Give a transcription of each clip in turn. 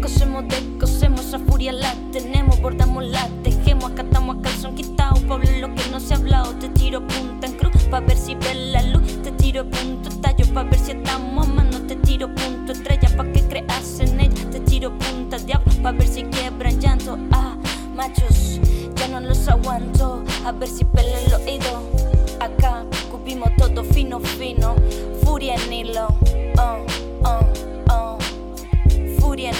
Cosemos, descosemos, a furia la tenemos, bordamos la tejemos, acatamos a calzón quitado, Pablo lo que no se ha hablado, te tiro punta en cruz, pa' ver si ve la luz, te tiro punto tallo, pa' ver si estamos a mano, te tiro punto estrella, pa' que creas en ella, te tiro punta diablo, pa' ver si quiebran llanto, ah, machos, ya no los aguanto, a ver si pelan el oído, acá, cubrimos todo fino, fino, furia oh, oh, oh, furia.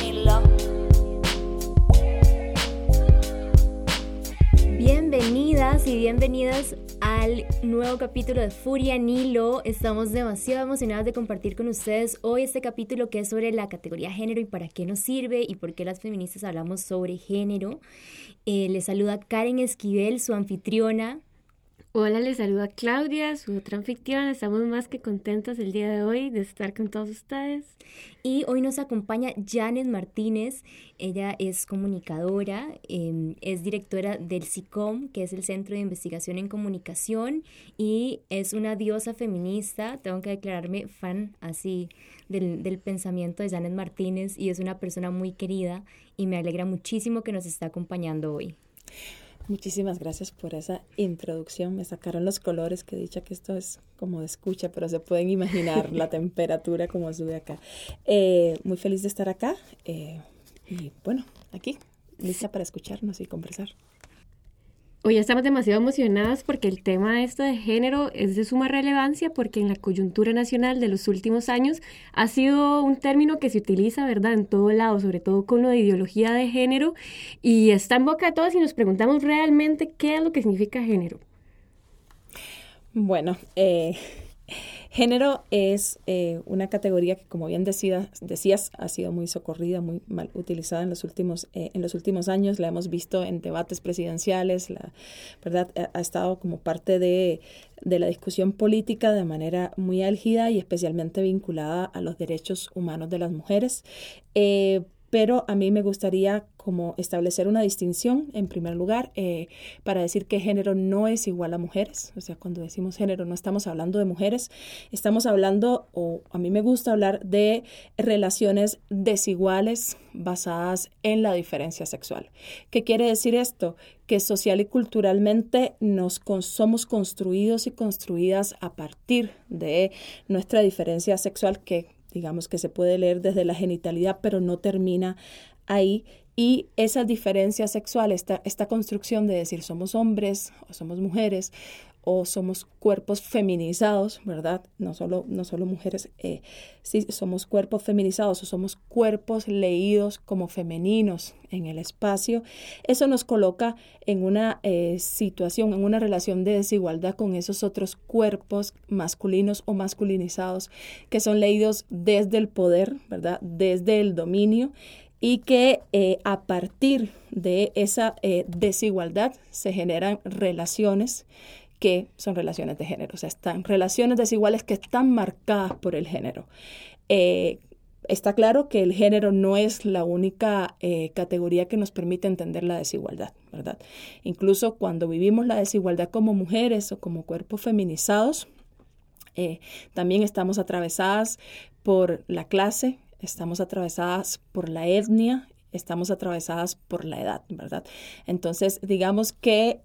Bienvenidas y bienvenidas al nuevo capítulo de Furia Nilo. Estamos demasiado emocionadas de compartir con ustedes hoy este capítulo que es sobre la categoría género y para qué nos sirve y por qué las feministas hablamos sobre género. Eh, les saluda Karen Esquivel, su anfitriona. Hola, les saluda Claudia, su otra anfitriona. Estamos más que contentas el día de hoy de estar con todos ustedes. Y hoy nos acompaña Janet Martínez. Ella es comunicadora, eh, es directora del SICOM, que es el Centro de Investigación en Comunicación, y es una diosa feminista. Tengo que declararme fan así del, del pensamiento de Janet Martínez y es una persona muy querida y me alegra muchísimo que nos esté acompañando hoy. Muchísimas gracias por esa introducción. Me sacaron los colores, que dicha que esto es como de escucha, pero se pueden imaginar la temperatura como sube acá. Eh, muy feliz de estar acá eh, y bueno, aquí, lista para escucharnos y conversar. Hoy estamos demasiado emocionadas porque el tema de esto de género es de suma relevancia porque en la coyuntura nacional de los últimos años ha sido un término que se utiliza, ¿verdad?, en todo lado, sobre todo con lo de ideología de género y está en boca de todos y nos preguntamos realmente qué es lo que significa género. Bueno, eh, Género es eh, una categoría que, como bien decías, ha sido muy socorrida, muy mal utilizada en los últimos, eh, en los últimos años. La hemos visto en debates presidenciales, la verdad ha, estado como parte de, de, la discusión política de manera muy álgida y especialmente vinculada a los derechos humanos de las mujeres. Eh, pero a mí me gustaría como establecer una distinción, en primer lugar, eh, para decir que género no es igual a mujeres. O sea, cuando decimos género no estamos hablando de mujeres, estamos hablando, o a mí me gusta hablar de relaciones desiguales basadas en la diferencia sexual. ¿Qué quiere decir esto? Que social y culturalmente nos somos construidos y construidas a partir de nuestra diferencia sexual que digamos que se puede leer desde la genitalidad, pero no termina ahí. Y esa diferencia sexual, esta, esta construcción de decir somos hombres o somos mujeres o somos cuerpos feminizados, ¿verdad? No solo, no solo mujeres, eh, sí, somos cuerpos feminizados o somos cuerpos leídos como femeninos en el espacio. Eso nos coloca en una eh, situación, en una relación de desigualdad con esos otros cuerpos masculinos o masculinizados que son leídos desde el poder, ¿verdad? Desde el dominio y que eh, a partir de esa desigualdad se generan relaciones que son relaciones de género, o sea, están relaciones desiguales que están marcadas por el género. Eh, está claro que el género no es la única eh, categoría que nos permite entender la desigualdad, ¿verdad? Incluso cuando vivimos la desigualdad como mujeres o como cuerpos feminizados, eh, también estamos atravesadas por la clase, estamos atravesadas por la etnia, estamos atravesadas por la edad, ¿verdad? Entonces, digamos que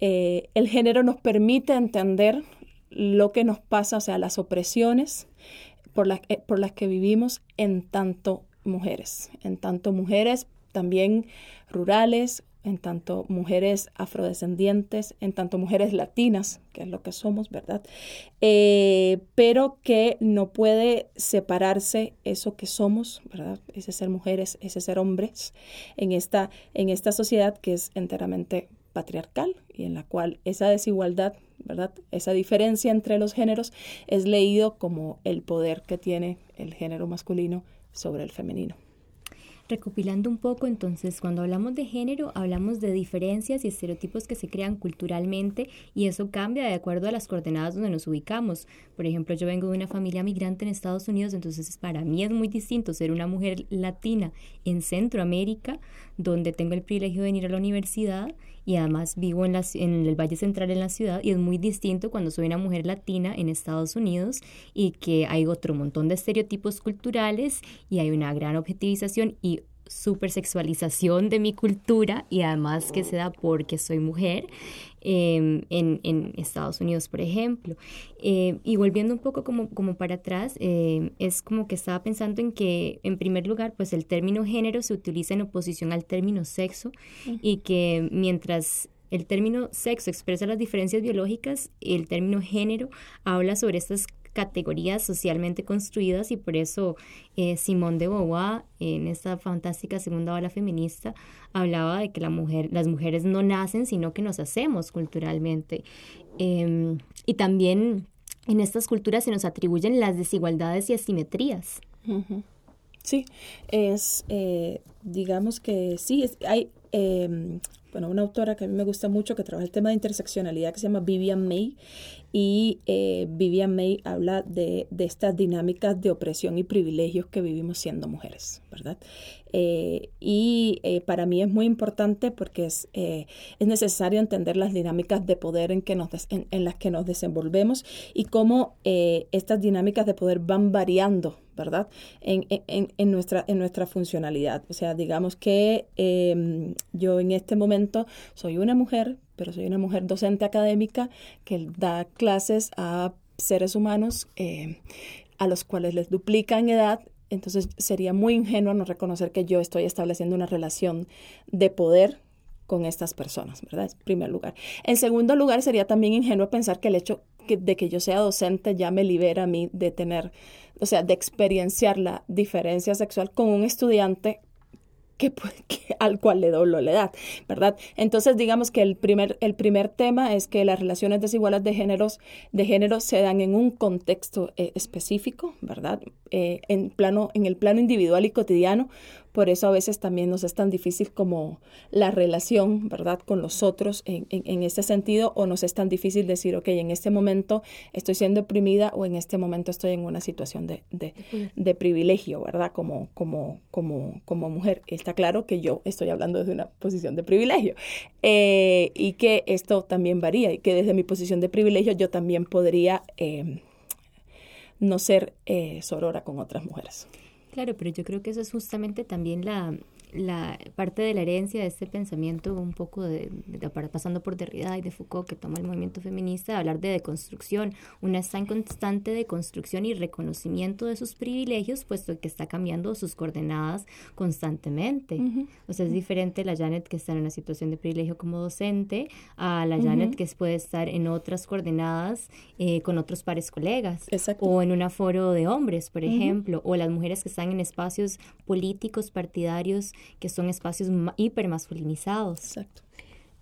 el género nos permite entender lo que nos pasa, o sea, las opresiones por, las eh, por las que vivimos en tanto mujeres, en tanto mujeres también rurales, en tanto mujeres afrodescendientes, en tanto mujeres latinas, que es lo que somos, ¿verdad? Eh, pero que no puede separarse eso que somos, ¿verdad? Ese ser mujeres, ese ser hombres, en esta, en esta sociedad que es enteramente patriarcal y en la cual esa desigualdad, ¿verdad? Esa diferencia entre los géneros es leído como el poder que tiene el género masculino sobre el femenino. Recopilando un poco, entonces, cuando hablamos de género, hablamos de diferencias y estereotipos que se crean culturalmente y eso cambia de acuerdo a las coordenadas donde nos ubicamos. Por ejemplo, yo vengo de una familia migrante en Estados Unidos, entonces para mí es muy distinto ser una mujer latina en Centroamérica, donde tengo el privilegio de venir a la universidad y además vivo en, la, en el Valle Central en la ciudad y es muy distinto cuando soy una mujer latina en Estados Unidos y que hay otro montón de estereotipos culturales y hay una gran objetivización y supersexualización de mi cultura y además que se da porque soy mujer em, en, en, Estados Unidos, por ejemplo. Eh, y volviendo un poco como, como para atrás, eh, es como que estaba pensando en que, en primer lugar, pues el término género se utiliza en oposición al término sexo y que mientras el término sexo expresa las diferencias biológicas, el término género habla sobre estas categorías socialmente construidas y por eso eh, Simone de Beauvoir, en esta fantástica segunda ola feminista, hablaba de que la mujer, las mujeres no nacen, sino que nos hacemos culturalmente. Em, y también en estas culturas se nos atribuyen las desigualdades y asimetrías. Sí, es, eh, digamos que sí, hay em, bueno, una autora que a mí me gusta mucho que trabaja el tema de interseccionalidad que se llama Vivian May y eh, Vivian May habla de, estas dinámicas de opresión y privilegios que vivimos siendo mujeres, ¿verdad? Eh, y eh, para mí es muy importante porque es, es necesario entender las dinámicas de poder en, que nos en, en, las que nos desenvolvemos y cómo estas dinámicas de poder van variando ¿verdad? En, en, en, nuestra, en nuestra funcionalidad. O sea, digamos que em, yo en este momento soy una mujer, pero soy una mujer docente académica que da clases a seres humanos eh, a los cuales les duplican edad. Entonces sería muy ingenuo no reconocer que yo estoy estableciendo una relación de poder con estas personas, ¿verdad? En primer lugar. En segundo lugar, sería también ingenuo pensar que el hecho de que yo sea docente ya me libera a mí de tener o sea, de experienciar la diferencia sexual con un estudiante que, al cual le doblo la edad, ¿verdad? Entonces, digamos que el primer, el primer tema es que las relaciones desiguales de géneros, de género se dan en un contexto eh, específico, ¿verdad? Eh, en, plano, en el plano individual y cotidiano, por eso a veces también nos es tan difícil como la relación, ¿verdad?, con los otros en, en, este sentido, o nos es tan difícil decir, ok, en este momento estoy siendo oprimida o en este momento estoy en una situación de, de, de privilegio, ¿verdad?, como, como, como, como mujer. Está claro que yo estoy hablando desde una posición de privilegio eh, y que esto también varía y que desde mi posición de privilegio yo también podría eh, no ser eh, sorora con otras mujeres. Claro, pero yo creo que eso es justamente también la, la parte de la herencia de este pensamiento un poco de, pasando por Derrida y de Foucault que toma el movimiento feminista hablar de deconstrucción una está en constante deconstrucción y reconocimiento de sus privilegios puesto que está cambiando sus coordenadas constantemente. O sea es diferente la Janet que está en una situación de privilegio como docente a la Janet que puede estar en otras coordenadas eh, con otros pares colegas o en un aforo de hombres por ejemplo o las mujeres que están en espacios políticos partidarios que son espacios hipermasculinizados. Exacto.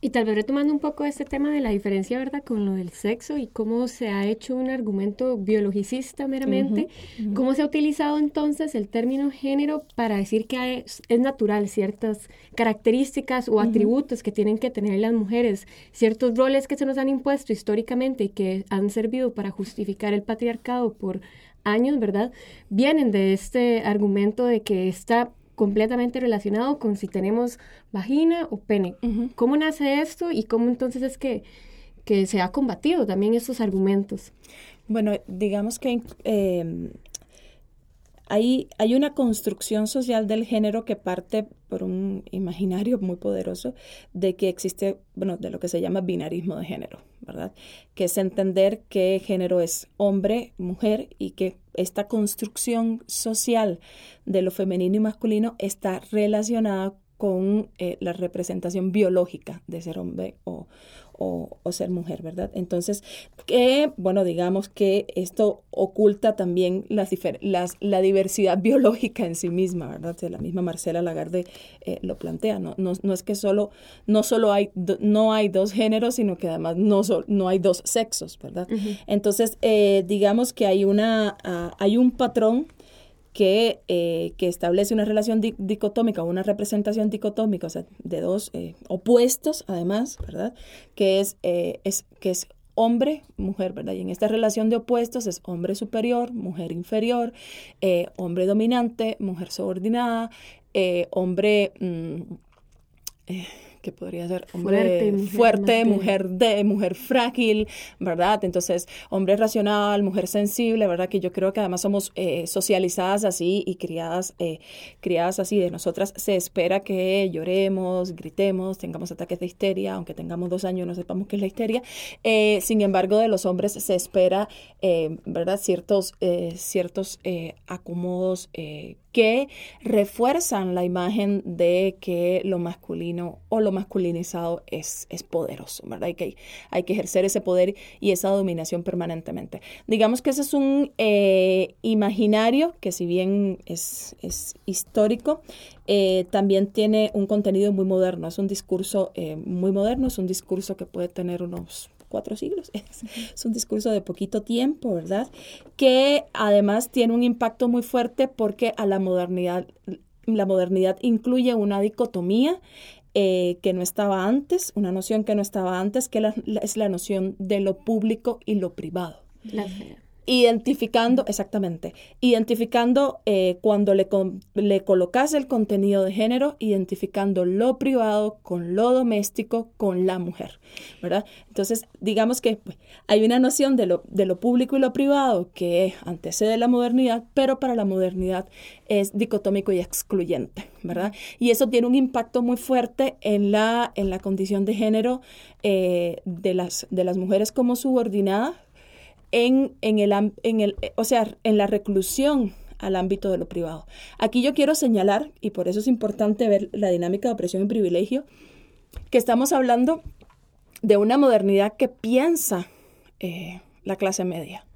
Y tal vez retomando un poco este tema de la diferencia, ¿verdad?, con lo del sexo y cómo se ha hecho un argumento biologicista meramente, cómo se ha utilizado entonces el término género para decir que es, natural ciertas características o atributos que tienen que tener las mujeres, ciertos roles que se nos han impuesto históricamente y que han servido para justificar el patriarcado por años, ¿verdad?, vienen de este argumento de que esta completamente relacionado con si tenemos vagina o pene. ¿Cómo nace esto y cómo entonces es que, que se ha combatido también estos argumentos? Bueno, digamos que em, hay, una construcción social del género que parte por un imaginario muy poderoso de que existe, bueno, de lo que se llama binarismo de género, ¿verdad? Que es entender que género es hombre, mujer y que esta construcción social de lo femenino y masculino está relacionada con eh, la representación biológica de ser hombre o, o, ser mujer, ¿verdad? Entonces, que, bueno, digamos que esto oculta también las, las, la diversidad biológica en sí misma, ¿verdad? la misma Marcela Lagarde eh, lo plantea, ¿no? No, no, es que solo, no solo hay, no hay dos géneros, sino que además no, no hay dos sexos, ¿verdad? Entonces, eh, digamos que hay, una, ah, hay un patrón que, eh, que establece una relación dicotómica, una representación dicotómica, o sea, de dos eh, opuestos, además, ¿verdad? Que es, eh, es, que es hombre, mujer, ¿verdad? Y en esta relación de opuestos es hombre superior, mujer inferior, hombre dominante, mujer subordinada, hombre... Mm, que podría ser hombre fuerte, mujer, de, mujer frágil, ¿verdad? Entonces, hombre racional, mujer sensible, ¿verdad? Que yo creo que además somos eh, socializadas así y criadas, eh, criadas así. De nosotras se espera que lloremos, gritemos, tengamos ataques de histeria, aunque tengamos dos años no sepamos qué es la histeria. Eh, sin embargo, de los hombres se espera, ¿verdad? Ciertos, ciertos acomodos que refuerzan la imagen de que lo masculino o lo masculinizado es, es poderoso, ¿verdad? Hay que, hay que ejercer ese poder y esa dominación permanentemente. Digamos que ese es un eh, imaginario que si bien es, es histórico, eh, también tiene un contenido muy moderno, es un discurso eh, muy moderno, es un discurso que puede tener unos cuatro siglos. Es, un discurso de poquito tiempo, ¿verdad? Que además tiene un impacto muy fuerte porque a la modernidad, la modernidad incluye una dicotomía eh, que no estaba antes, una noción que no estaba antes, que es la noción de lo público y lo privado. La Identificando, exactamente, identificando eh, cuando le, le colocas el contenido de género, identificando lo privado con lo doméstico, con la mujer, ¿verdad? Entonces, digamos que pues, hay una noción de lo, de lo público y lo privado que antecede la modernidad, pero para la modernidad es dicotómico y excluyente, ¿verdad? Y eso tiene un impacto muy fuerte en la, en la condición de género eh, de, las, de las mujeres como subordinadas en, en, el, en el, eh, o sea, en la reclusión al ámbito de lo privado. Aquí yo quiero señalar, y por eso es importante ver la dinámica de opresión y privilegio, que estamos hablando de una modernidad que piensa eh, la clase media.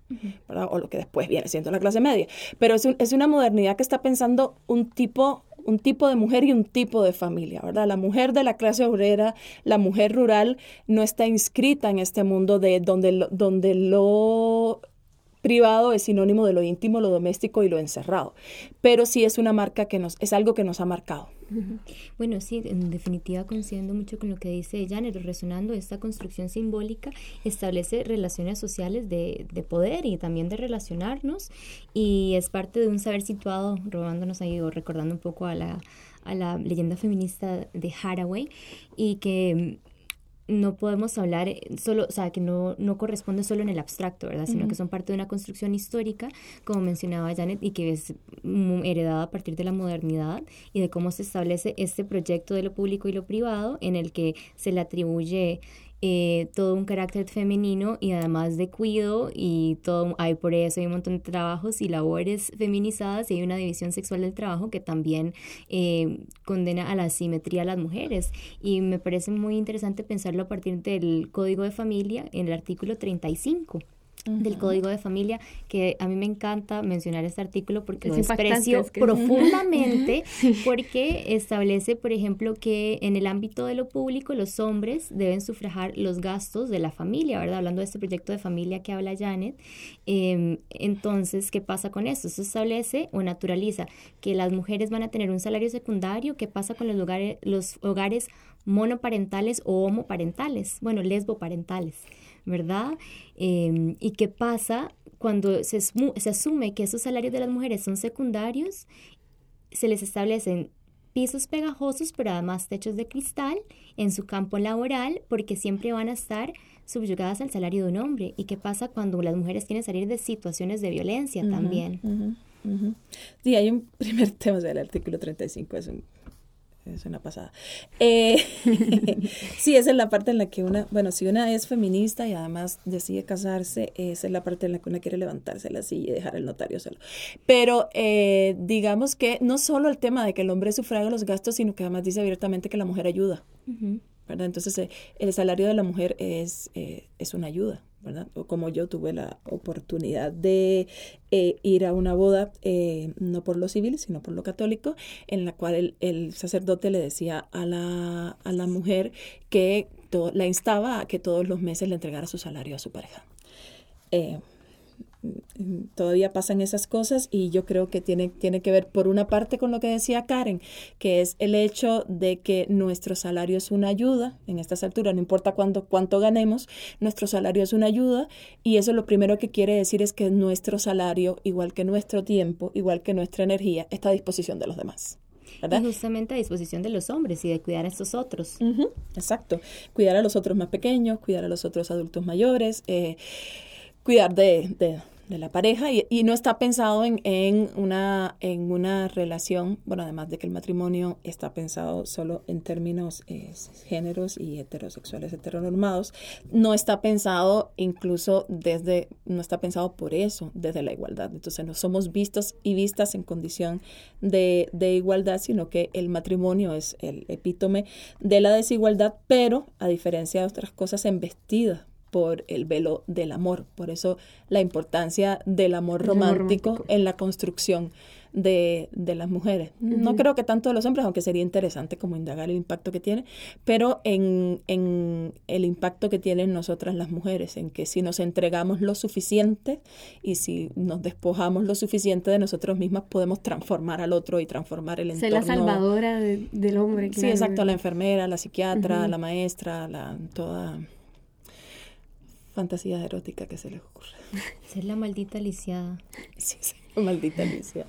o lo que después viene siendo la clase media. Pero es, es una modernidad que está pensando un tipo un tipo de mujer y un tipo de familia, ¿verdad? La mujer de la clase obrera, la mujer rural, no está inscrita en este mundo de donde lo, donde lo privado es sinónimo de lo íntimo, lo doméstico y lo encerrado. Pero sí es una marca que nos, es algo que nos ha marcado. Bueno, sí, en definitiva coincidiendo mucho con lo que dice Janet, resonando esta construcción simbólica establece relaciones sociales de, de, poder y también de relacionarnos y es parte de un saber situado, robándonos ahí o recordando un poco a la, a la leyenda feminista de Haraway y que no podemos hablar eh, solo, o sea, que no, no corresponde solo en el abstracto, ¿verdad? Sino que son parte de una construcción histórica, como mencionaba Janet, y que es heredada a partir de la modernidad y de cómo se establece este proyecto de lo público y lo privado en el que se le atribuye eh, todo un carácter femenino y además de cuido y todo, hay por eso hay un montón de trabajos y labores feminizadas y hay una división sexual del trabajo que también eh, condena a la asimetría a las mujeres. Y me parece muy interesante pensarlo a partir del Código de Familia en el artículo 35 del Código de Familia, que a mí me encanta mencionar este artículo porque lo desprecio profundamente, porque establece, por ejemplo, que en el ámbito de lo público los hombres deben sufragar los gastos de la familia, ¿verdad? Hablando de este proyecto de familia que habla Janet. Em, entonces, ¿qué pasa con esto? Eso establece o naturaliza que las mujeres van a tener un salario secundario. ¿Qué pasa con los, lugares, los hogares monoparentales o homoparentales? Bueno, lesboparentales. ¿Verdad? Em, ¿Y qué pasa cuando se, se asume que esos salarios de las mujeres son secundarios? Se les establecen pisos pegajosos, pero además techos de cristal en su campo laboral, porque siempre van a estar subyugadas al salario de un hombre. ¿Y qué pasa cuando las mujeres quieren salir de situaciones de violencia también? Sí, hay un primer tema, del artículo 35 es un es una pasada. Eh, sí, esa es la parte en la que una, bueno, si una es feminista y además decide casarse, esa es la parte en la que una quiere levantarse la silla y dejar el notario solo. Pero eh, digamos que no solo el tema de que el hombre sufraga los gastos, sino que además dice abiertamente que la mujer ayuda. ¿verdad? Entonces, eh, el salario de la mujer es, es una ayuda. O como yo tuve la oportunidad de eh, ir a una boda, eh, no por lo civil, sino por lo católico, en la cual el, sacerdote le decía a la, a la mujer que la instaba a que todos los meses le entregara su salario a su pareja. Eh, todavía pasan esas cosas y yo creo que tiene, tiene que ver por una parte con lo que decía Karen, que es el hecho de que nuestro salario es una ayuda, en estas alturas, no importa cuánto, cuánto ganemos, nuestro salario es una ayuda y eso lo primero que quiere decir es que nuestro salario, igual que nuestro tiempo, igual que nuestra energía, está a disposición de los demás. Y justamente a disposición de los hombres y de cuidar a estos otros. exacto. Cuidar a los otros más pequeños, cuidar a los otros adultos mayores, eh, cuidar de, de de la pareja y, y, no está pensado en, en, una, en una relación, bueno, además de que el matrimonio está pensado solo en términos eh, géneros y heterosexuales heteronormados, no está pensado incluso desde, no está pensado por eso, desde la igualdad. Entonces no somos vistos y vistas en condición de, de igualdad, sino que el matrimonio es el epítome de la desigualdad, pero a diferencia de otras cosas, embestida por el velo del amor. Por eso la importancia del amor romántico, en la construcción de, las mujeres. No creo que tanto de los hombres, aunque sería interesante como indagar el impacto que tiene, pero en, en el impacto que tienen nosotras las mujeres, en que si nos entregamos lo suficiente y si nos despojamos lo suficiente de nosotros mismas, podemos transformar al otro y transformar el entorno. Ser la salvadora del hombre. Sí, exacto, la enfermera, la psiquiatra, la maestra, la toda fantasía erótica que se les ocurre. Ser la maldita lisiada. Sí, sí, maldita lisiada.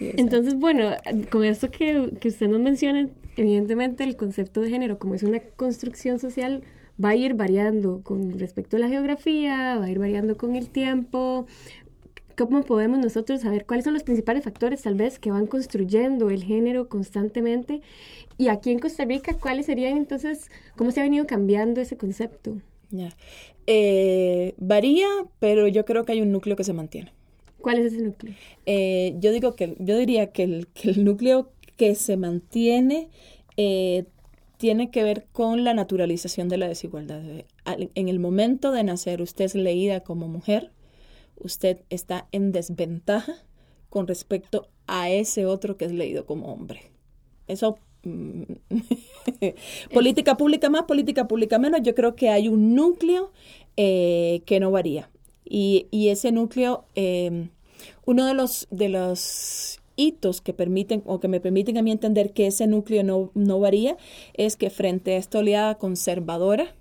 Entonces, bueno, con esto que, que usted nos menciona, evidentemente el concepto de género, como es una construcción social, va a ir variando con respecto a la geografía, va a ir variando con el tiempo. ¿Cómo podemos nosotros saber cuáles son los principales factores tal vez que van construyendo el género constantemente? Y aquí en Costa Rica, ¿cuáles serían entonces, cómo se ha venido cambiando ese concepto? Ya. Eh, varía, pero yo creo que hay un núcleo que se mantiene. ¿Cuál es ese núcleo? Eh, yo digo que, yo diría que el, que el núcleo que se mantiene eh, tiene que ver con la naturalización de la desigualdad. En el momento de nacer, usted es leída como mujer, usted está en desventaja con respecto a ese otro que es leído como hombre. Eso política pública más, política pública menos, yo creo que hay un núcleo eh, que no varía. Y, ese núcleo, em, uno de los, de los hitos que permiten o que me permiten a mí entender que ese núcleo no, no varía es que frente a esta oleada conservadora,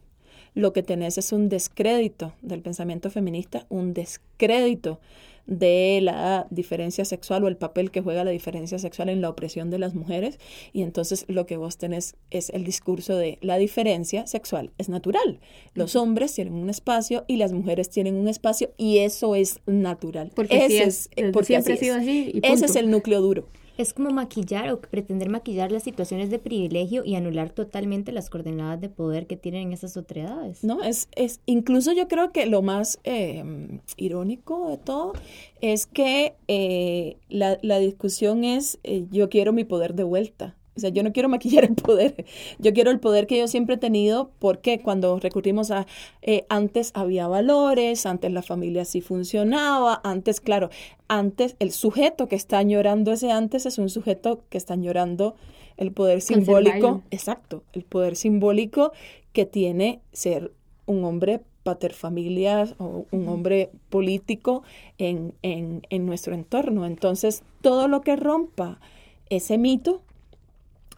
lo que tenés es un descrédito del pensamiento feminista, un descrédito de la diferencia sexual o el papel que juega la diferencia sexual en la opresión de las mujeres. Y entonces lo que vos tenés es el discurso de la diferencia sexual es natural. Los hombres tienen un espacio y las mujeres tienen un espacio y eso es natural. Porque, Ese es, porque siempre ha sido así. Ese es el núcleo duro. Es como maquillar o pretender maquillar las situaciones de privilegio y anular totalmente las coordenadas de poder que tienen esas otredades. No, es, es incluso yo creo que lo más em, irónico de todo es que eh, la, la, discusión es eh, yo quiero mi poder de vuelta. O sea, yo no quiero maquillar el poder, yo quiero el poder que yo siempre he tenido porque cuando recurrimos a, eh, antes había valores, antes la familia sí funcionaba, antes, claro, antes el sujeto que está añorando ese antes es un sujeto que está añorando el poder simbólico, exacto, el poder simbólico que tiene ser un hombre paterfamilias o un hombre político en, en, en nuestro entorno. Entonces, todo lo que rompa ese mito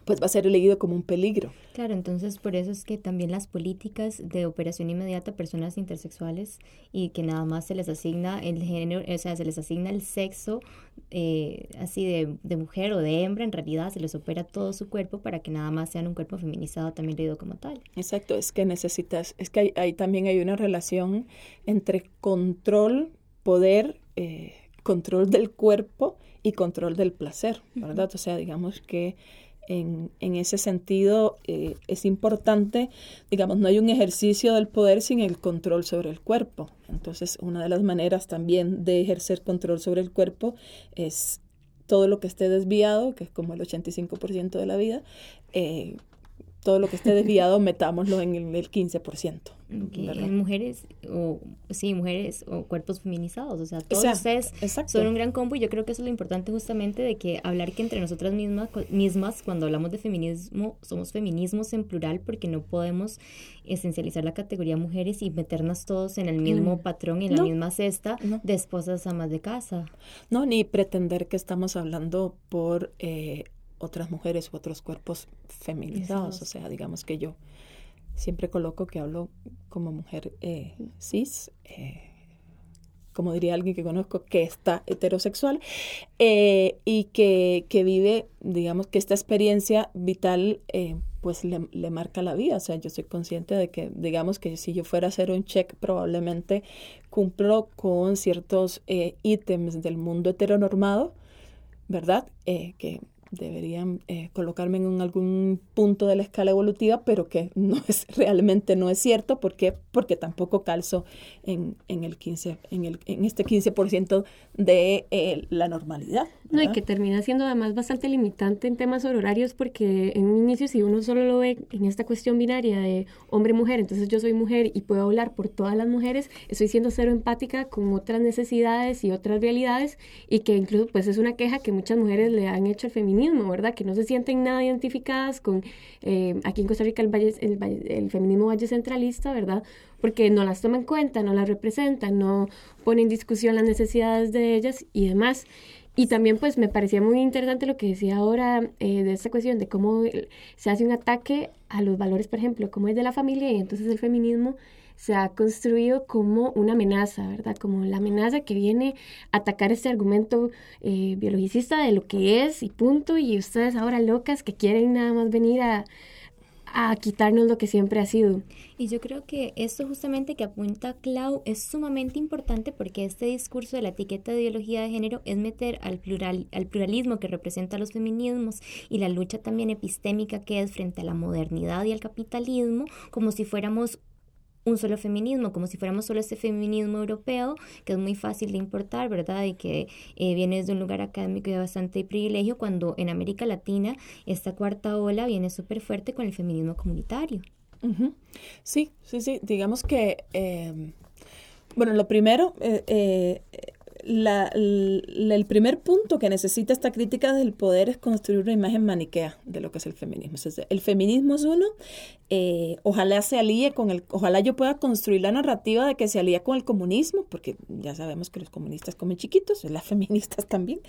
pues va a ser leído como un peligro. Claro, entonces por eso es que también las políticas de operación inmediata a personas intersexuales y que nada más se les asigna el género, o sea, se les asigna el sexo eh, así de, de, mujer o de hembra, en realidad se les opera todo su cuerpo para que nada más sean un cuerpo feminizado también leído como tal. Exacto, es que necesitas, es que hay, también hay una relación entre control, poder, eh, control del cuerpo y control del placer, ¿verdad? O sea, digamos que en, ese sentido eh, es importante, digamos, no hay un ejercicio del poder sin el control sobre el cuerpo. Entonces, una de las maneras también de ejercer control sobre el cuerpo es todo lo que esté desviado, que es como el 85% de la vida, eh, todo lo que esté desviado, metámoslo en el, 15%. En mujeres, o sí, mujeres o cuerpos feminizados, o sea, todos ustedes son un gran combo y yo creo que eso es lo importante justamente de que hablar que entre nosotras mismas, mismas, cuando hablamos de feminismo, somos feminismos en plural porque no podemos esencializar la categoría mujeres y meternos todos en el mismo mm. patrón, en la misma cesta de esposas amas de casa. No, ni pretender que estamos hablando por... Eh, otras mujeres u otros cuerpos feminizados. O sea, digamos que yo siempre coloco que hablo como mujer eh, cis, eh, como diría alguien que conozco, que está heterosexual eh, y que, que, vive, digamos, que esta experiencia vital eh, pues le, le, marca la vida. O sea, yo soy consciente de que, digamos, que si yo fuera a hacer un check, probablemente cumplo con ciertos ítems del mundo heteronormado, ¿verdad? que deberían eh, colocarme en algún punto de la escala evolutiva, pero que no es, realmente no es cierto, ¿por Porque tampoco calzo en, en el 15, en, el, en este 15% de eh, la normalidad. No, y que termina siendo además bastante limitante en temas horarios, porque en un inicio si uno solo lo ve en esta cuestión binaria de hombre-mujer, entonces yo soy mujer y puedo hablar por todas las mujeres, estoy siendo cero empática con otras necesidades y otras realidades, y que incluso pues es una queja que muchas mujeres le han hecho al feminismo ¿verdad? Que no se sienten nada identificadas con, eh, aquí en Costa Rica, el, valle, el, feminismo valle centralista, ¿verdad? Porque no las toman en cuenta, no las representan, no ponen en discusión las necesidades de ellas y demás. Y también pues me parecía muy interesante lo que decía ahora eh, de esta cuestión de cómo se hace un ataque a los valores, por ejemplo, como es de la familia y entonces el feminismo se ha construido como una amenaza, ¿verdad? Como la amenaza que viene a atacar este argumento eh, biologicista de lo que es y punto, y ustedes ahora locas que quieren nada más venir a, a quitarnos lo que siempre ha sido. Y yo creo que esto justamente que apunta Clau es sumamente importante porque este discurso de la etiqueta de ideología de género es meter al, plural, al pluralismo que representa los feminismos y la lucha también epistémica que es frente a la modernidad y al capitalismo como si fuéramos un solo feminismo, como si fuéramos solo este feminismo europeo, que es muy fácil de importar, ¿verdad? Y que eh, viene desde un lugar académico de bastante privilegio, cuando en América Latina esta cuarta ola viene súper fuerte con el feminismo comunitario. Sí, sí, sí. Digamos que, eh, bueno, lo primero, eh, la, el primer punto que necesita esta crítica del poder es construir una imagen maniquea de lo que es el feminismo. el feminismo es uno, eh, ojalá se alíe con el, ojalá yo pueda construir la narrativa de que se alía con el comunismo, porque ya sabemos que los comunistas comen chiquitos, las feministas también.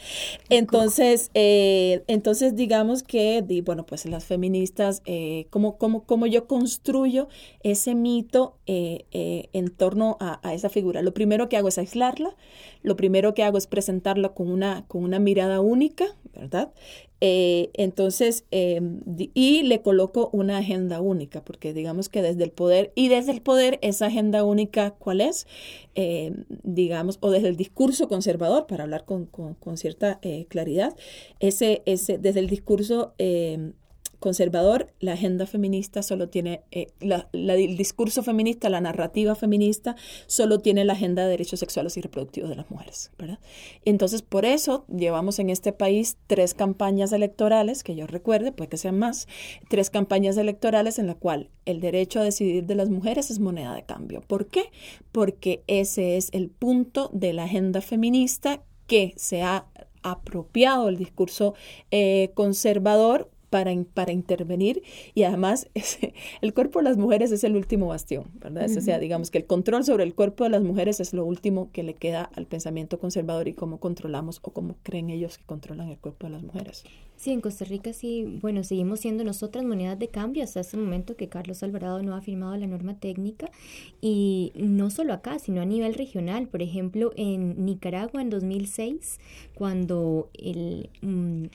Entonces, eh, entonces digamos que, bueno, pues las feministas, eh, ¿cómo, cómo, yo construyo ese mito en torno a, a esa figura? Lo primero que hago es aislarla, lo primero que hago es presentarla con una, con una mirada única, ¿verdad? Eh, entonces, em, y le coloco una agenda única, porque digamos que desde el poder, y desde el poder, esa agenda única, ¿cuál es? Em, digamos, o desde el discurso conservador, para hablar con, con, cierta eh, claridad, ese, ese, desde el discurso em, conservador, la agenda feminista solo tiene, eh, el discurso feminista, la narrativa feminista, solo tiene la agenda de derechos sexuales y reproductivos de las mujeres, ¿verdad? Entonces, por eso llevamos en este país tres campañas electorales, que yo recuerde, puede que sean más, tres campañas electorales en la cual el derecho a decidir de las mujeres es moneda de cambio. ¿Por qué? Porque ese es el punto de la agenda feminista que se ha apropiado el discurso eh, conservador para, para intervenir y además el cuerpo de las mujeres es el último bastión, ¿verdad? O sea, digamos que el control sobre el cuerpo de las mujeres es lo último que le queda al pensamiento conservador y cómo controlamos o cómo creen ellos que controlan el cuerpo de las mujeres. Sí, en Costa Rica sí, bueno, seguimos siendo nosotras monedas de cambio hasta este momento que Carlos Alvarado no ha firmado la norma técnica y no solo acá, sino a nivel regional. Por ejemplo, en Nicaragua en 2006, cuando el... Mm,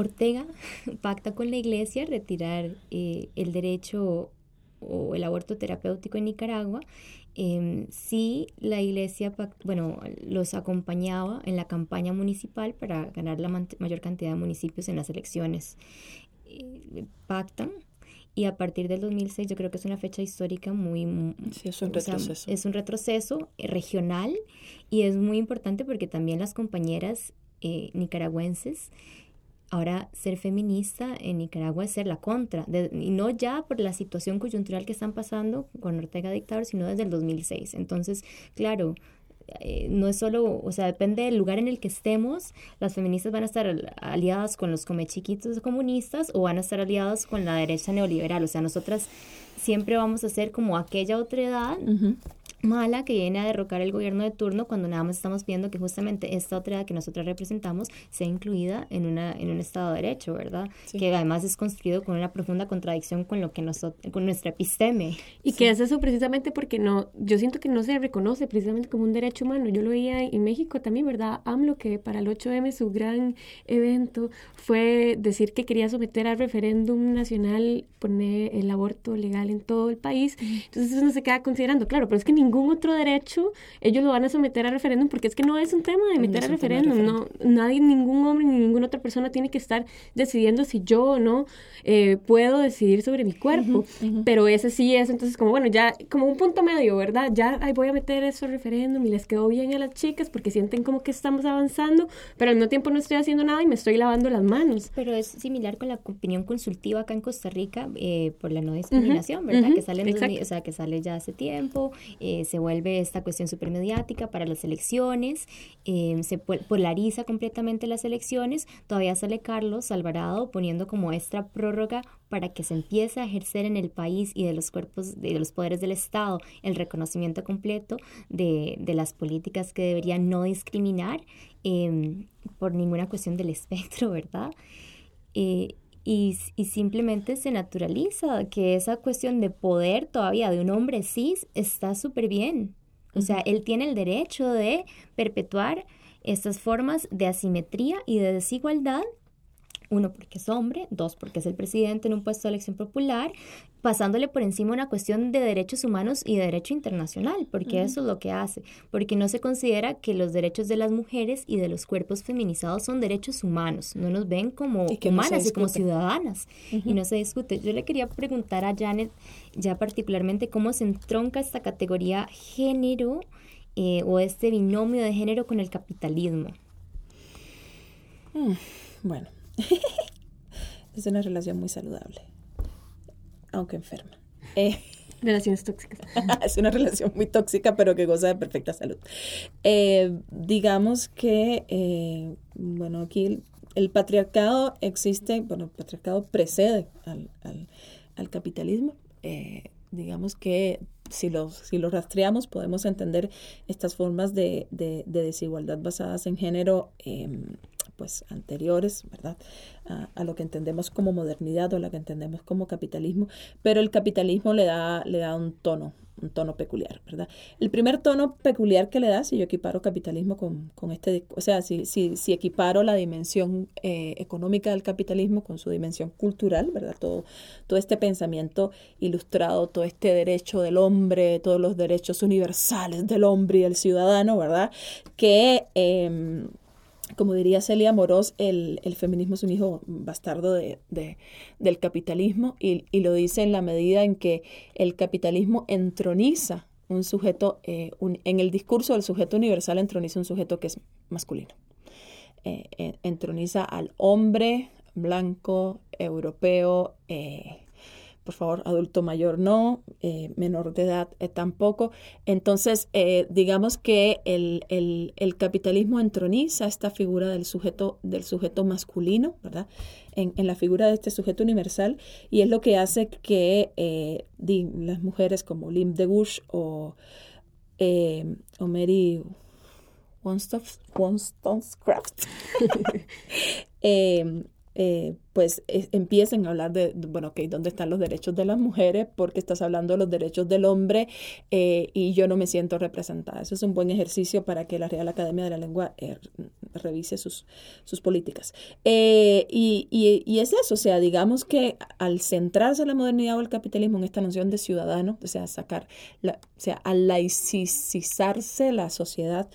Ortega pacta con la iglesia retirar eh, el derecho o el aborto terapéutico en Nicaragua. Eh, sí, la iglesia, bueno, los acompañaba en la campaña municipal para ganar la mayor cantidad de municipios en las elecciones. Eh, pactan y a partir del 2006 yo creo que es una fecha histórica muy... Sí, es un retroceso. es un retroceso regional y es muy importante porque también las compañeras nicaragüenses Ahora, ser feminista en Nicaragua es ser la contra, y no ya por la situación coyuntural que están pasando con Ortega dictador, sino desde el 2006. Entonces, claro, eh, no es solo, o sea, depende del lugar en el que estemos, las feministas van a estar aliadas con los comechiquitos comunistas o van a estar aliadas con la derecha neoliberal. O sea, nosotras siempre vamos a ser como aquella otra edad mala que viene a derrocar el gobierno de turno cuando nada más estamos viendo que justamente esta otra que nosotros representamos sea incluida en, una, en un Estado de Derecho, ¿verdad? Que además es construido con una profunda contradicción con lo que nosotros, con nuestra episteme. Y que es eso precisamente porque no, yo siento que no se reconoce precisamente como un derecho humano. Yo lo veía en México también, ¿verdad? AMLO, que para el 8M su gran evento fue decir que quería someter al referéndum nacional, poner el aborto legal en todo el país. Entonces eso no se queda considerando, claro, pero es que ningún otro derecho ellos lo van a someter a referéndum porque es que no es un tema de meter a referéndum, no, nadie, ningún hombre ni ninguna otra persona tiene que estar decidiendo si yo o no eh, puedo decidir sobre mi cuerpo, pero ese sí es, entonces como bueno, ya como un punto medio, ¿verdad? Ya ay, voy a meter eso a referéndum y les quedó bien a las chicas porque sienten como que estamos avanzando, pero al mismo tiempo no estoy haciendo nada y me estoy lavando las manos. Pero es similar con la opinión consultiva acá en Costa Rica eh, por la no discriminación, ¿verdad? que sale o sea, que sale ya hace tiempo, eh, se vuelve esta cuestión supermediática para las elecciones, eh, se polariza completamente las elecciones, todavía sale Carlos Alvarado poniendo como extra prórroga para que se empiece a ejercer en el país y de los cuerpos, de los poderes del Estado, el reconocimiento completo de, de las políticas que deberían no discriminar em, por ninguna cuestión del espectro, ¿verdad? Eh, y, y, simplemente se naturaliza que esa cuestión de poder todavía de un hombre cis está súper bien. O sea, él tiene el derecho de perpetuar estas formas de asimetría y de desigualdad uno, porque es hombre, dos, porque es el presidente en un puesto de elección popular, pasándole por encima una cuestión de derechos humanos y de derecho internacional, porque eso es lo que hace, porque no se considera que los derechos de las mujeres y de los cuerpos feminizados son derechos humanos, no nos ven como humanas y como ciudadanas, y no se discute. Yo le quería preguntar a Janet ya particularmente cómo se entronca esta categoría género eh, o este binomio de género con el capitalismo. Mm, bueno, es una relación muy saludable, aunque enferma. Eh, Relaciones tóxicas. es una relación muy tóxica, pero que goza de perfecta salud. Eh, digamos que, eh, bueno, aquí el, patriarcado existe, bueno, el patriarcado precede al, al, capitalismo. digamos que si lo, si lo rastreamos podemos entender estas formas de, de, de desigualdad basadas en género em, pues anteriores, ¿verdad? A, lo que entendemos como modernidad o a lo que entendemos como capitalismo, pero el capitalismo le da, le da un tono, un tono peculiar, ¿verdad? El primer tono peculiar que le da, si yo equiparo capitalismo con, con este, o sea, si, si, si equiparo la dimensión eh, económica del capitalismo con su dimensión cultural, ¿verdad? Todo, todo este pensamiento ilustrado, todo este derecho del hombre, todos los derechos universales del hombre y del ciudadano, ¿verdad? Que... Eh, como diría Celia Moros, el, feminismo es un hijo bastardo de, del capitalismo y, lo dice en la medida en que el capitalismo entroniza un sujeto, eh, en el discurso del sujeto universal entroniza un sujeto que es masculino. Eh, eh, entroniza al hombre blanco, europeo, por favor, adulto mayor no, eh, menor de edad eh, tampoco. Entonces, eh, digamos que el, el, capitalismo entroniza esta figura del sujeto, del sujeto masculino, ¿verdad? En, en, la figura de este sujeto universal, y es lo que hace que las mujeres como Lim de Bush o, o Mary Wollstonecraft eh, pues empiecen a hablar de, bueno, ok, ¿dónde están los derechos de las mujeres? Porque estás hablando de los derechos del hombre eh, y yo no me siento representada. Eso es un buen ejercicio para que la Real Academia de la Lengua eh, revise sus, sus políticas. Y, y, es eso, o sea, digamos que al centrarse la modernidad o el capitalismo en esta noción de ciudadano, o sea, sacar, la, o sea, al laicizarse la sociedad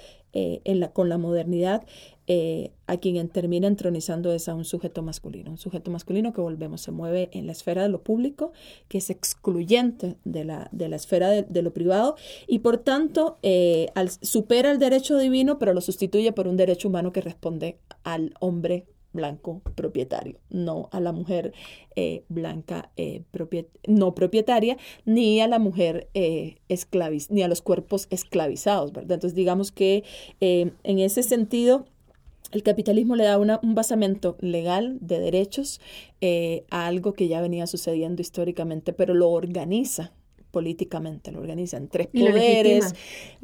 la, con la modernidad, eh, a quien termina entronizando es a un sujeto masculino, un sujeto masculino que volvemos, se mueve en la esfera de lo público, que es excluyente de la, de la esfera de, lo privado y por tanto eh, supera el derecho divino, pero lo sustituye por un derecho humano que responde al hombre blanco propietario, no a la mujer eh, blanca no propietaria, ni a la mujer esclaviz, ni a los cuerpos esclavizados, ¿verdad? Entonces digamos que en ese sentido el capitalismo le da un basamento legal de derechos eh, a algo que ya venía sucediendo históricamente, pero lo organiza políticamente, lo organiza en tres poderes,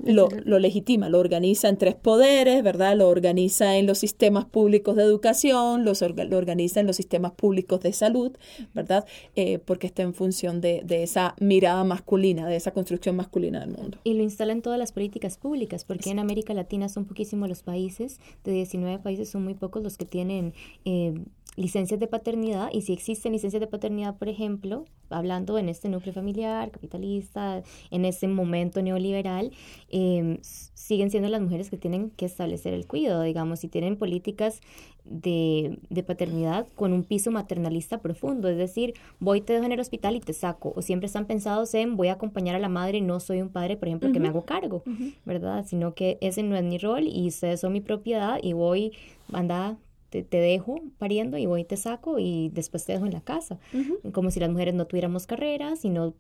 lo, lo, legitima, lo organiza en tres poderes, ¿verdad? Lo organiza en los sistemas públicos de educación, lo organiza en los sistemas públicos de salud, ¿verdad? Eh, porque está en función de, de, esa mirada masculina, de esa construcción masculina del mundo. Y lo instala en todas las políticas públicas, porque en América Latina son poquísimos los países, de 19 países son muy pocos los que tienen... Eh, licencias de paternidad y si existen licencias de paternidad, por ejemplo, hablando en este núcleo familiar, capitalista, en ese momento neoliberal, em, siguen siendo las mujeres que tienen que establecer el cuidado, digamos, si tienen políticas de, de, paternidad con un piso maternalista profundo, es decir, voy, te dejo en el hospital y te saco, o siempre están pensados en voy a acompañar a la madre, no soy un padre, por ejemplo, que me hago cargo, ¿verdad? Sino que ese no es mi rol y ustedes son mi propiedad y voy, anda, te, dejo pariendo y voy y te saco y después te dejo en la casa. Como si las mujeres no tuviéramos carreras y no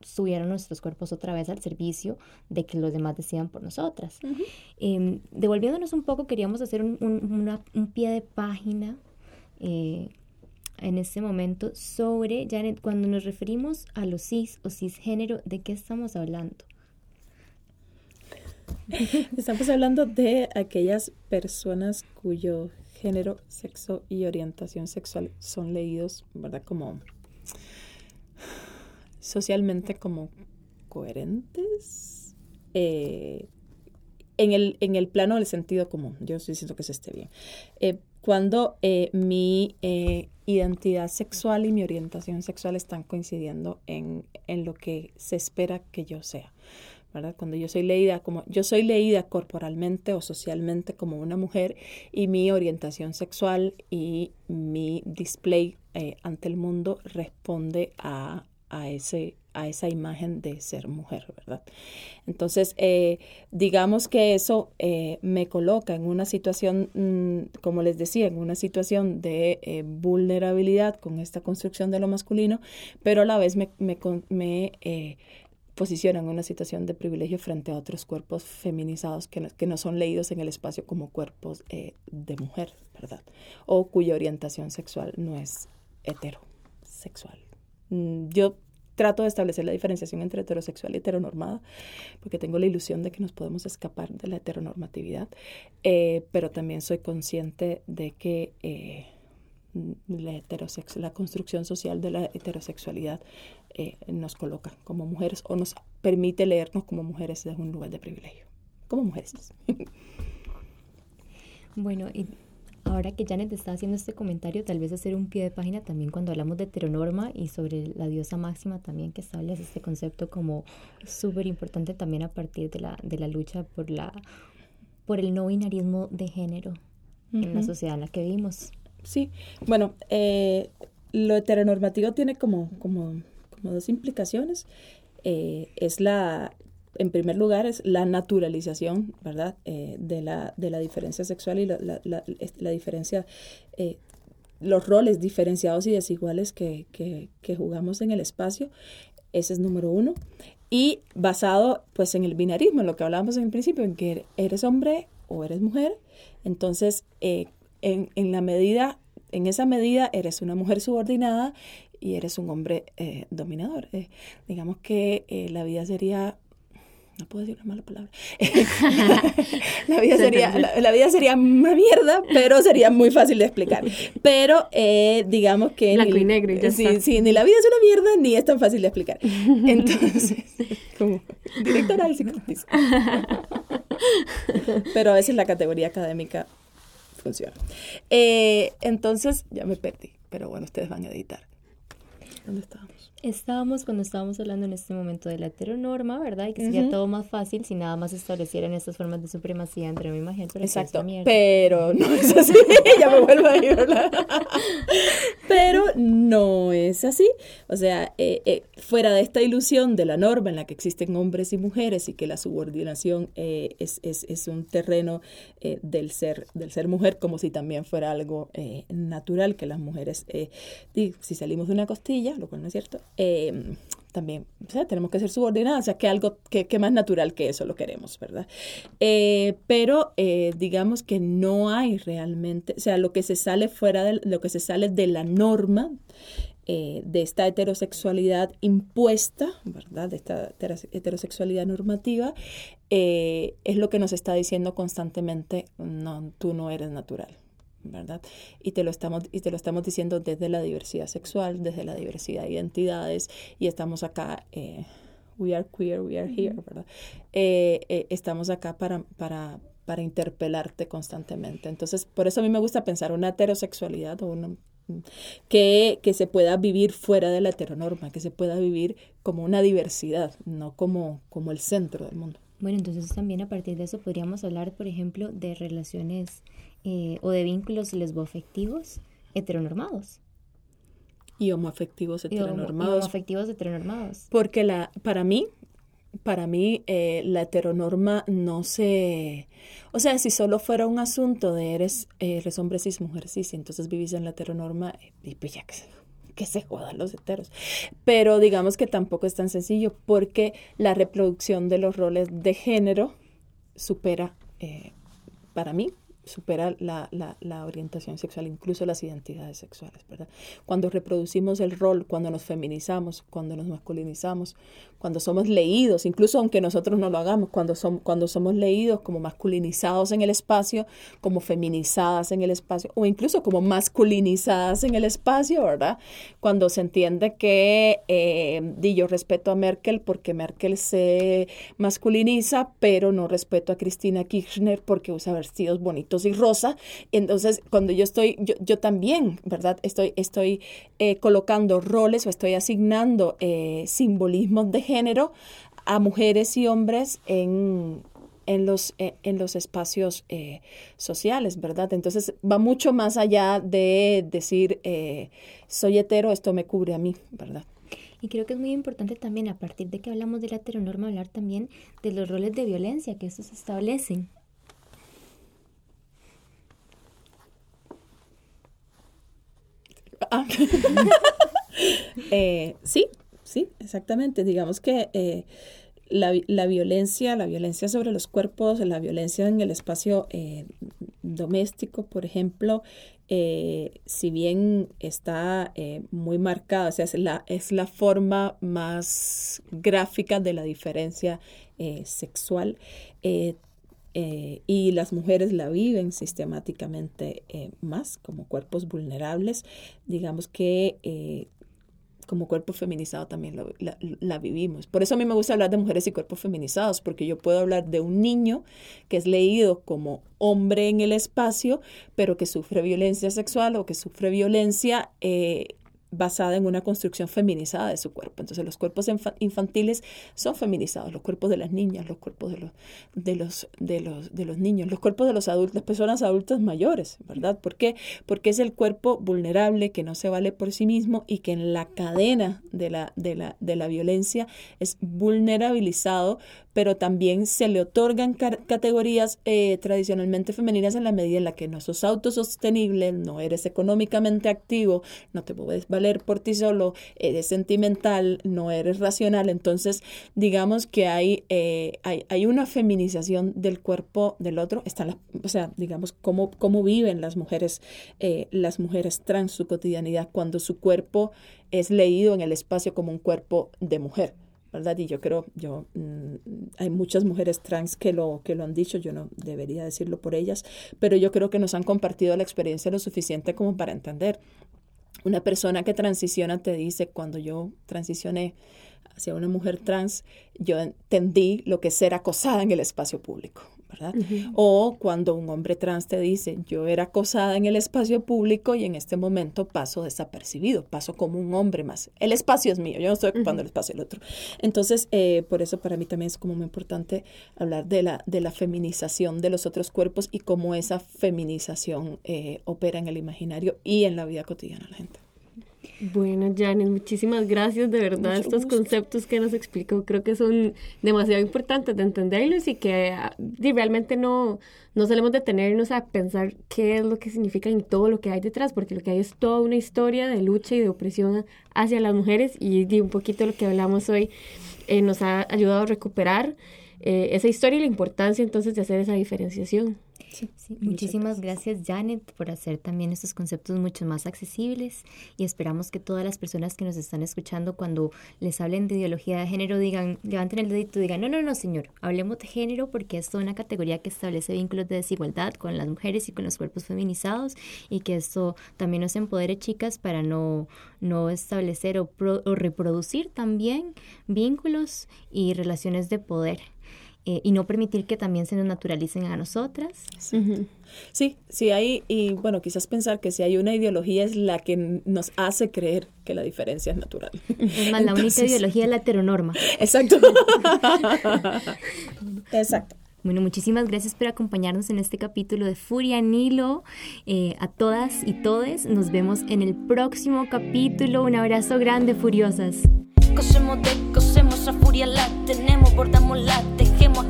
subieran nuestros cuerpos otra vez al servicio de que los demás decidan por nosotras. Em, devolviéndonos un poco, queríamos hacer un, un, pie de página eh, en este momento sobre, Janet, cuando nos referimos a los cis o cisgénero, ¿de qué estamos hablando? Estamos hablando de aquellas personas cuyo género, sexo y orientación sexual son leídos, ¿verdad? Como socialmente como coherentes. Eh, en, el, en el plano del sentido común, yo estoy diciendo que se esté bien. Eh, cuando eh, mi identidad sexual y mi orientación sexual están coincidiendo en, en lo que se espera que yo sea. Cuando yo soy leída como yo soy leída corporalmente o socialmente como una mujer y mi orientación sexual y mi display eh, ante el mundo responde a, ese a esa imagen de ser mujer, ¿verdad? Entonces, eh, digamos que eso eh, me coloca en una situación, mm, como les decía, en una situación de vulnerabilidad con esta construcción de lo masculino, pero a la vez me posicionan en una situación de privilegio frente a otros cuerpos feminizados que no, que no son leídos en el espacio como cuerpos eh, de mujer, ¿verdad? O cuya orientación sexual no es heterosexual. Mm, yo trato de establecer la diferenciación entre heterosexual y heteronormada, porque tengo la ilusión de que nos podemos escapar de la heteronormatividad, eh, pero también soy consciente de que eh, la, la construcción social de la heterosexualidad eh, nos coloca como mujeres o nos permite leernos como mujeres desde un lugar de privilegio, como mujeres. bueno, y ahora que Janet está haciendo este comentario, tal vez hacer un pie de página también cuando hablamos de heteronorma y sobre la diosa máxima también que establece este concepto como súper importante también a partir de la, de la lucha por, la, por el no binarismo de género en la sociedad en la que vivimos. Sí, bueno, eh, lo heteronormativo tiene como, como dos implicaciones. Eh, es la, en primer lugar, es la naturalización, ¿verdad?, eh, de, la, de la diferencia sexual y la, la, la, diferencia, eh, los roles diferenciados y desiguales que, que, que, jugamos en el espacio. Ese es número uno. Y basado, pues, en el binarismo, en lo que hablábamos en el principio, en que eres hombre o eres mujer. Entonces, en, en la medida en esa medida eres una mujer subordinada y eres un hombre eh, dominador. Eh, digamos que eh, la vida sería no puedo decir una mala palabra. la, vida sería, la, vida sería una mierda, pero sería muy fácil de explicar. Pero digamos que... Blanco y negro y sí, sí, ni la vida es una mierda, ni es tan fácil de explicar. Entonces, como directora del psicoanalista. pero a veces la categoría académica funciona. entonces, ya me perdí, pero bueno, ustedes van a editar. ¿Dónde estábamos? Estábamos cuando estábamos hablando en este momento de la heteronorma, ¿verdad? Y que sería todo más fácil si nada más establecieran estas formas de supremacía entre mi imagen. Exacto, pero no es así. ya me vuelvo a ir, ¿verdad? pero no es así. O sea, eh, eh, fuera de esta ilusión de la norma en la que existen hombres y mujeres y que la subordinación eh, es, es, un terreno del, ser, del ser mujer, como si también fuera algo natural que las mujeres, si salimos de una costilla, lo cual no es cierto, también tenemos que ser subordinadas, o sea, que algo que, más natural que eso lo queremos, ¿verdad? Eh, pero eh, digamos que no hay realmente, o sea, lo que se sale fuera de lo que se sale de la norma eh, de esta heterosexualidad impuesta, ¿verdad? De esta heterosexualidad normativa, eh, es lo que nos está diciendo constantemente, no, tú no eres natural. ¿Verdad? Y te, lo estamos, y te lo estamos diciendo desde la diversidad sexual, desde la diversidad de identidades, y estamos acá, eh, we are queer, we are here, ¿verdad? estamos acá para, para, para interpelarte constantemente. Entonces, por eso a mí me gusta pensar una heterosexualidad o una que, que se pueda vivir fuera de la heteronorma, que se pueda vivir como una diversidad, no como, como el centro del mundo. Bueno, entonces también a partir de eso podríamos hablar, por ejemplo, de relaciones eh, o de vínculos lesboafectivos heteronormados. Y homoafectivos heteronormados. Y homoafectivos heteronormados. Porque la, para mí, para mí eh, la heteronorma no se... O sea, si solo fuera un asunto de eres, eh, eres hombre cis, mujer cis, y entonces vivís en la heteronorma, y pues ya que se, que se jodan los heteros. Pero digamos que tampoco es tan sencillo porque la reproducción de los roles de género supera, eh, para mí, supera la, la, la, orientación sexual, incluso las identidades sexuales, ¿verdad? Cuando reproducimos el rol, cuando nos feminizamos, cuando nos masculinizamos, cuando somos leídos, incluso aunque nosotros no lo hagamos, cuando, cuando somos leídos como masculinizados en el espacio, como feminizadas en el espacio, o incluso como masculinizadas en el espacio, ¿verdad? Cuando se entiende que eh, yo respeto a Merkel porque Merkel se masculiniza, pero no respeto a Cristina Kirchner porque usa vestidos bonitos y rosa. Entonces, cuando yo estoy, yo, yo también, ¿verdad? Estoy, estoy eh, colocando roles o estoy asignando eh, simbolismos de género a mujeres y hombres en, en los, eh, en los espacios eh, sociales, ¿verdad? Entonces va mucho más allá de decir, eh, soy hetero, esto me cubre a mí, ¿verdad? Y creo que es muy importante también, a partir de que hablamos de la heteronorma, hablar también de los roles de violencia que estos establecen. Ah. sí, Sí, exactamente. Digamos que eh, la, la, violencia, la violencia sobre los cuerpos, la violencia en el espacio eh, doméstico, por ejemplo, eh, si bien está muy marcada, es la, es la forma más gráfica de la diferencia sexual. y las mujeres la viven sistemáticamente más como cuerpos vulnerables. Digamos que como cuerpo feminizado también la, vivimos. Por eso a mí me gusta hablar de mujeres y cuerpos feminizados, porque yo puedo hablar de un niño que es leído como hombre en el espacio, pero que sufre violencia sexual o que sufre violencia eh, basada en una construcción feminizada de su cuerpo. Entonces los cuerpos infantiles son feminizados, los cuerpos de las niñas, los cuerpos de los, de los, de los, de los niños, los cuerpos de los adultos, las personas adultas mayores, ¿verdad? ¿Por qué? Porque es el cuerpo vulnerable que no se vale por sí mismo y que en la cadena de la, de la, de la violencia es vulnerabilizado pero también se le otorgan categorías eh, tradicionalmente femeninas en la medida en la que no sos autosostenible, no eres económicamente activo, no te puedes valer por ti solo, eres sentimental, no eres racional. Entonces, digamos que hay, eh, hay, una feminización del cuerpo del otro. Están o sea, digamos, cómo, cómo viven las mujeres, eh, las mujeres trans su cotidianidad cuando su cuerpo es leído en el espacio como un cuerpo de mujer. ¿Verdad? Y yo creo, yo, mm, hay muchas mujeres trans que lo, que lo han dicho, yo no debería decirlo por ellas, pero yo creo que nos han compartido la experiencia lo suficiente como para entender. Una persona que transiciona te dice, cuando yo transicioné hacia una mujer trans, yo entendí lo que es ser acosada en el espacio público. O cuando un hombre trans te dice, yo era acosada en el espacio público y en este momento paso desapercibido, paso como un hombre más. El espacio es mío, yo no estoy ocupando el espacio del otro. Entonces, eh, por eso para mí también es como muy importante hablar de la, de la feminización de los otros cuerpos y cómo esa feminización eh, opera en el imaginario y en la vida cotidiana de la gente. Bueno, Janis, muchísimas gracias de verdad. Estos conceptos que nos explicó creo que son demasiado importantes de entenderlos y que ah, realmente no, no solemos detenernos a pensar qué es lo que significan y todo lo que hay detrás, porque lo que hay es toda una historia de lucha y de opresión hacia las mujeres y, un poquito lo que hablamos hoy eh, nos ha ayudado a recuperar eh, esa historia y la importancia entonces de hacer esa diferenciación. Sí, Muchísimas gracias. Janet por hacer también estos conceptos mucho más accesibles y esperamos que todas las personas que nos están escuchando cuando les hablen de ideología de género digan, levanten el dedito y digan, no, no, no, señor, hablemos de género porque es toda una categoría que establece vínculos de desigualdad con las mujeres y con los cuerpos feminizados y que esto también nos empodere chicas para no, no establecer o, o reproducir también vínculos y relaciones de poder. Eh, y no permitir que también se nos naturalicen a nosotras. Sí. sí, hay, y bueno, quizás pensar que si hay una ideología es la que nos hace creer que la diferencia es natural. Es más, la única ideología es la heteronorma. Exacto. Exacto. Bueno, muchísimas gracias por acompañarnos en este capítulo de Furia Nilo. Eh, a todas y todes, nos vemos en el próximo capítulo. Un abrazo grande, furiosas. Cosemos de, cosemos a furia la tenemos, bordamos la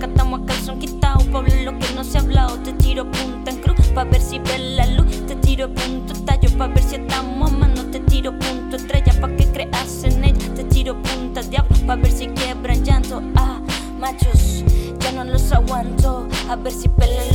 acatamos a calzón quitado, Pablo lo que no se ha hablado, te tiro punta en cruz, pa' ver si ve la luz, te tiro punto tallo, pa' ver si estamos a mano, te tiro punto estrella, pa' que creas en ella, te tiro punta diablo, pa' ver si quiebran llanto, ah, machos, ya no los aguanto, a ver si pele